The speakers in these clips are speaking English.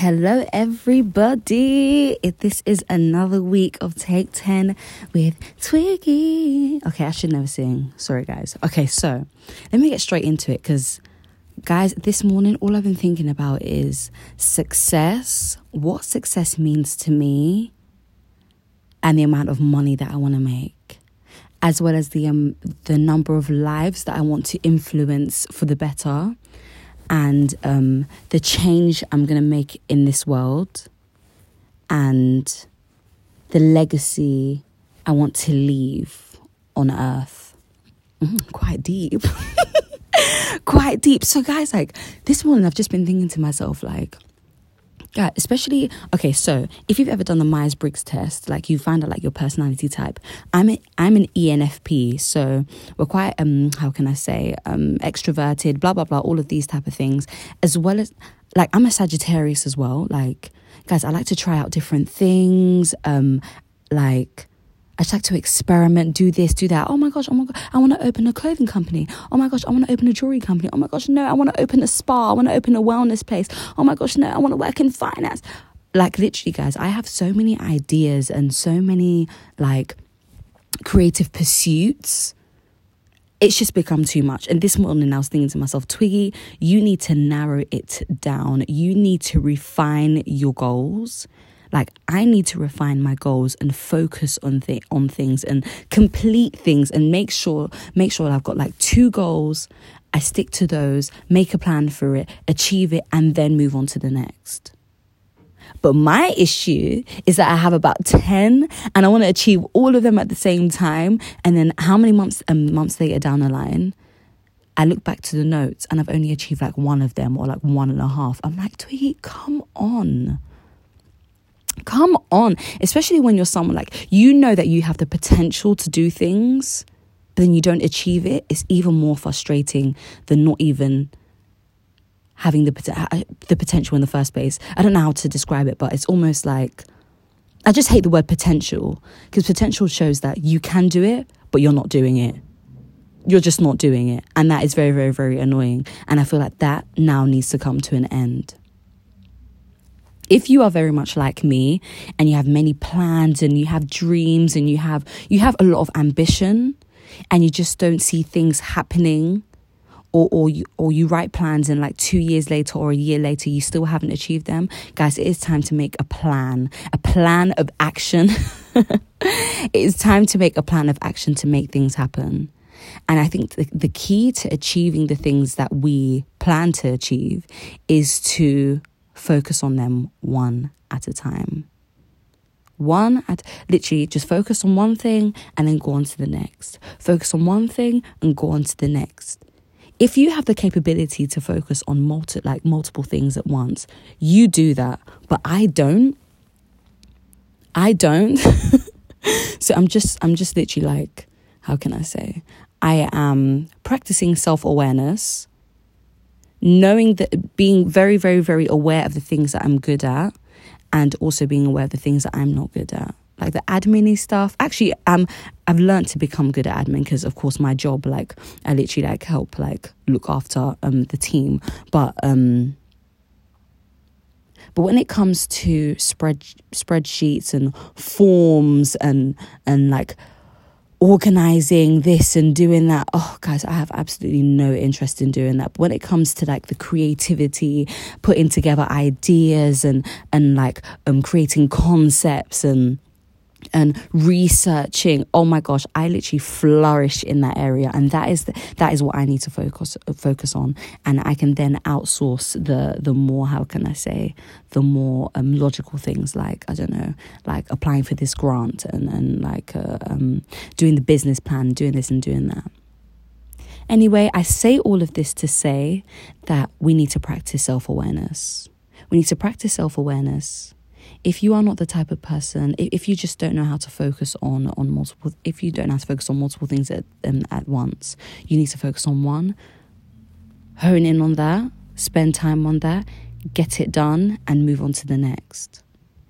Hello, everybody. This is another week of Take 10 with Twiggy. Okay, I should never sing. Sorry, guys. Okay, so let me get straight into it because, guys, this morning, all I've been thinking about is success, what success means to me, and the amount of money that I want to make, as well as the, um, the number of lives that I want to influence for the better and um, the change I'm going to make in this world and the legacy I want to leave on earth. Mm, quite deep. quite deep. So, guys, like this morning, I've just been thinking to myself, like, yeah, especially okay. So if you've ever done the Myers Briggs test, like you find out like your personality type. I'm a, I'm an ENFP, so we're quite um how can I say um extroverted, blah blah blah, all of these type of things, as well as like I'm a Sagittarius as well. Like guys, I like to try out different things. Um, like I just like to experiment, do this, do that. Oh my gosh, oh my god, I want to open a clothing company. Oh my gosh, I want to open a jewelry company. Oh my gosh, no, I want to open a spa. I want to open a wellness place. Oh my gosh, no, I want to work in finance. Like literally, guys, I have so many ideas and so many like creative pursuits. It's just become too much. And this morning I was thinking to myself, Twiggy, you need to narrow it down. You need to refine your goals like I need to refine my goals and focus on th- on things and complete things and make sure make sure I've got like two goals. I stick to those, make a plan for it, achieve it, and then move on to the next. But my issue is that I have about 10 and I want to achieve all of them at the same time. And then how many months and um, months later down the line, I look back to the notes and I've only achieved like one of them or like one and a half. I'm like, Twiggy, come on. Come on, especially when you're someone like you know that you have the potential to do things, but then you don't achieve it. It's even more frustrating than not even having the uh, the potential in the first place. I don't know how to describe it, but it's almost like I just hate the word potential because potential shows that you can do it, but you're not doing it. You're just not doing it, and that is very, very, very annoying. And I feel like that now needs to come to an end if you are very much like me and you have many plans and you have dreams and you have you have a lot of ambition and you just don't see things happening or or you or you write plans and like 2 years later or a year later you still haven't achieved them guys it is time to make a plan a plan of action. It is time to make a plan of action to make things happen. And I think the, the key to achieving the things that we plan to achieve is to focus on them one at a time. One at literally just focus on one thing and then go on to the next. Focus on one thing and go on to the next. If you have the capability to focus on multi like multiple things at once, you do that. But I don't. I don't. so I'm just I'm just literally like, how can I say? I am practicing self-awareness knowing that being very, very, very aware of the things that I'm good at and also being aware of the things that I'm not good at. Like the admin stuff. Actually, um, I've learned to become good at admin because, of course, my job, like, I literally like help, like, look after um the team. But um, but when it comes to spread spreadsheets and forms and and like organizing this and doing that. Oh, guys, I have absolutely no interest in doing that. But when it comes to like the creativity, putting together ideas and and like um creating concepts and and researching oh my gosh i literally flourish in that area. And that is the, that is what i need to focus focus on. And i can then outsource the the more how can i say the more um, logical things like i don't know like applying for this grant and and like uh, um, doing the business plan doing this and doing that. Anyway i say all of this to say that we need to practice self-awareness. We need to practice self-awareness if you are not the type of person, if you just don't know how to focus on on multiple, if you don't know how to focus on multiple things at um, at once, you need to focus on one. Hone in on that, spend time on that, get it done, and move on to the next.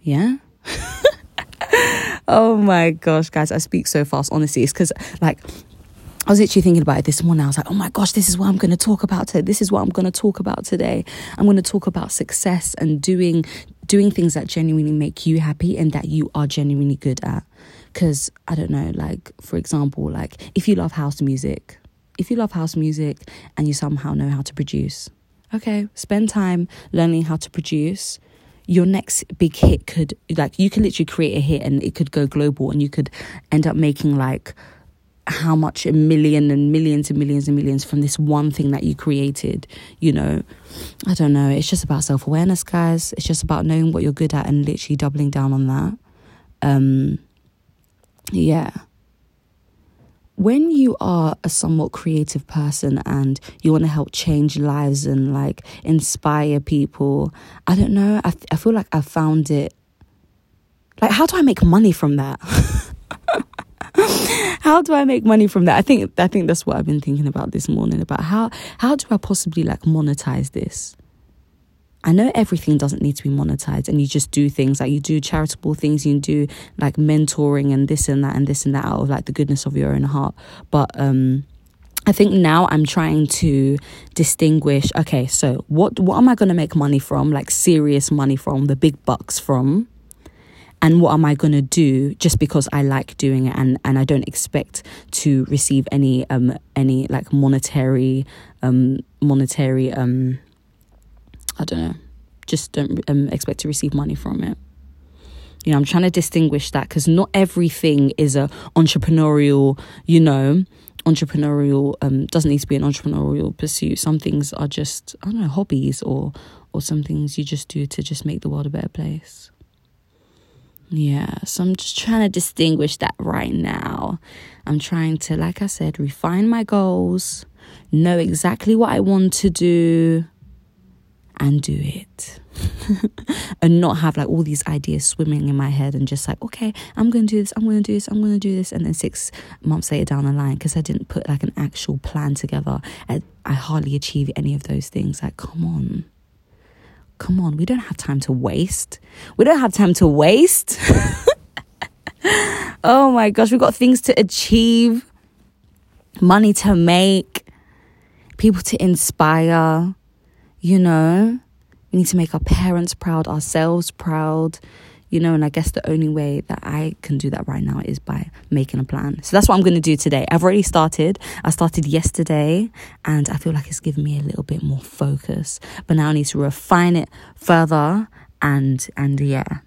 Yeah. oh my gosh, guys, I speak so fast. Honestly, it's because like I was literally thinking about it this morning. I was like, oh my gosh, this is what I'm going to talk about today. This is what I'm going to talk about today. I'm going to talk about success and doing doing things that genuinely make you happy and that you are genuinely good at. Because I don't know, like for example, like if you love house music, if you love house music and you somehow know how to produce, okay, spend time learning how to produce. Your next big hit could like you could literally create a hit and it could go global and you could end up making like how much a million and millions and millions and millions from this one thing that you created you know? I don't know. It's just about self-awareness guys. It's just about knowing what you're good at and literally doubling down on that. Um yeah. When you are a somewhat creative person and you want to help change lives and like inspire people i don't know. I, I feel like i found it like how do i make money from that how do I make money from that? I think I think that's what I've been thinking about this morning about how how do I possibly like monetize this? I know everything doesn't need to be monetized and you just do things like you do charitable things, you do like mentoring and this and that and this and that out of like the goodness of your own heart. But um I think now I'm trying to distinguish okay, so what what am I going to make money from? Like serious money from, the big bucks from? And what am I going to do just because I like doing it and, and I don't expect to receive any um any like monetary um monetary um I don't know just don't um, expect to receive money from it. You know i'm trying to distinguish that because not everything is a entrepreneurial you know entrepreneurial um doesn't need to be an entrepreneurial pursuit. Some things are just i don't know hobbies or or some things you just do to just make the world a better place yeah, so I'm just trying to distinguish that right now. I'm trying to, like I said, refine my goals, know exactly what I want to do, and do it. and not have like all these ideas swimming in my head and just like, okay, I'm going to do this, I'm going to do this, I'm going to do this. And then six months later down the line, because I didn't put like an actual plan together, I, I hardly achieve any of those things. Like, come on come on, we don't have time to waste. We don't have time to waste. oh my gosh, we've got things to achieve, money to make, people to inspire. You know, we need to make our parents proud, ourselves proud you know, and I guess the only way that I can do that right now is by making a plan. So that's what I'm going to do today. I've already started. I started yesterday and I feel like it's given me a little bit more focus. But now I need to refine it further and and yeah,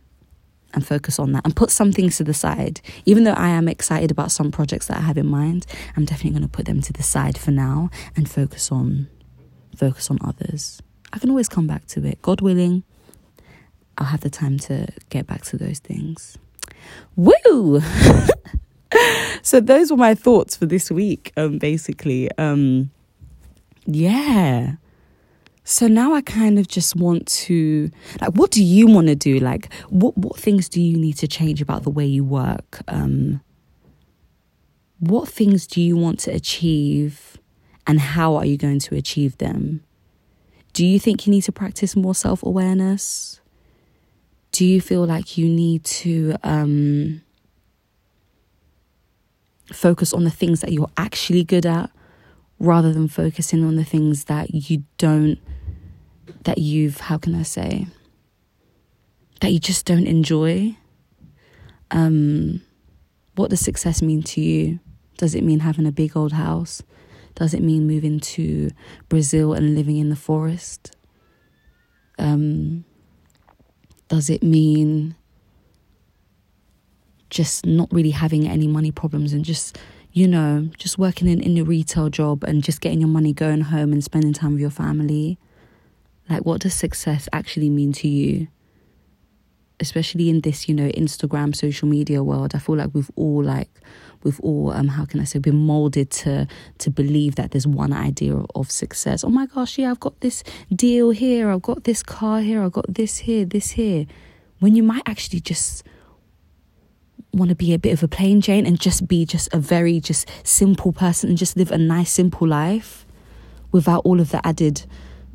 and focus on that and put some things to the side. Even though I am excited about some projects that I have in mind, I'm definitely going to put them to the side for now and focus on focus on others. I can always come back to it. God willing, I'll have the time to get back to those things. Woo! so those were my thoughts for this week, um, basically. Um, yeah. So now I kind of just want to like what do you want to do? Like what what things do you need to change about the way you work? Um what things do you want to achieve and how are you going to achieve them? Do you think you need to practice more self-awareness? Do you feel like you need to um, focus on the things that you're actually good at rather than focusing on the things that you don't, that you've, how can I say, that you just don't enjoy? Um, what does success mean to you? Does it mean having a big old house? Does it mean moving to Brazil and living in the forest? Um, does it mean just not really having any money problems and just, you know, just working in, in a retail job and just getting your money, going home and spending time with your family? Like, what does success actually mean to you? Especially in this, you know, Instagram, social media world, I feel like we've all like we've all um how can I say been molded to to believe that there's one idea of success. Oh my gosh, yeah, I've got this deal here, I've got this car here, I've got this here, this here. When you might actually just want to be a bit of a plain Jane and just be just a very just simple person and just live a nice simple life without all of the added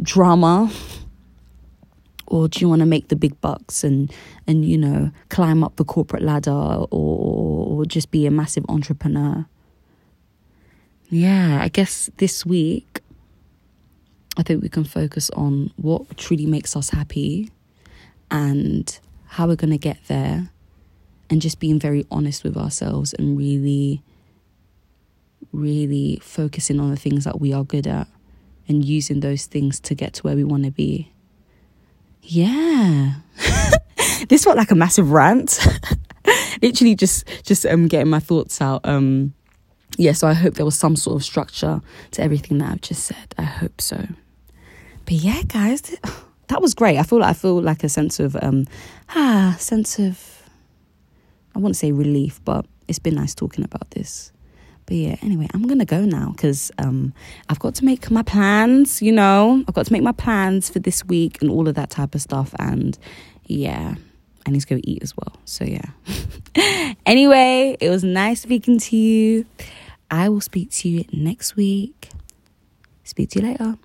drama or do you want to make the big bucks and and you know climb up the corporate ladder or, or just be a massive entrepreneur yeah, I guess this week, I think we can focus on what truly makes us happy and how we're going to get there and just being very honest with ourselves and really really focusing on the things that we are good at and using those things to get to where we want to be. Yeah. this felt like a massive rant. Literally just just um getting my thoughts out. Um yeah, so I hope there was some sort of structure to everything that I've just said. I hope so. But yeah, guys, that was great. I feel like I feel like a sense of um ah sense of I wouldn't say relief, but it's been nice talking about this. But yeah, anyway, I'm gonna go now because um, I've got to make my plans. You know, I've got to make my plans for this week and all of that type of stuff. And yeah, I need to go eat as well. So yeah. anyway, it was nice speaking to you. I will speak to you next week. Speak to you later.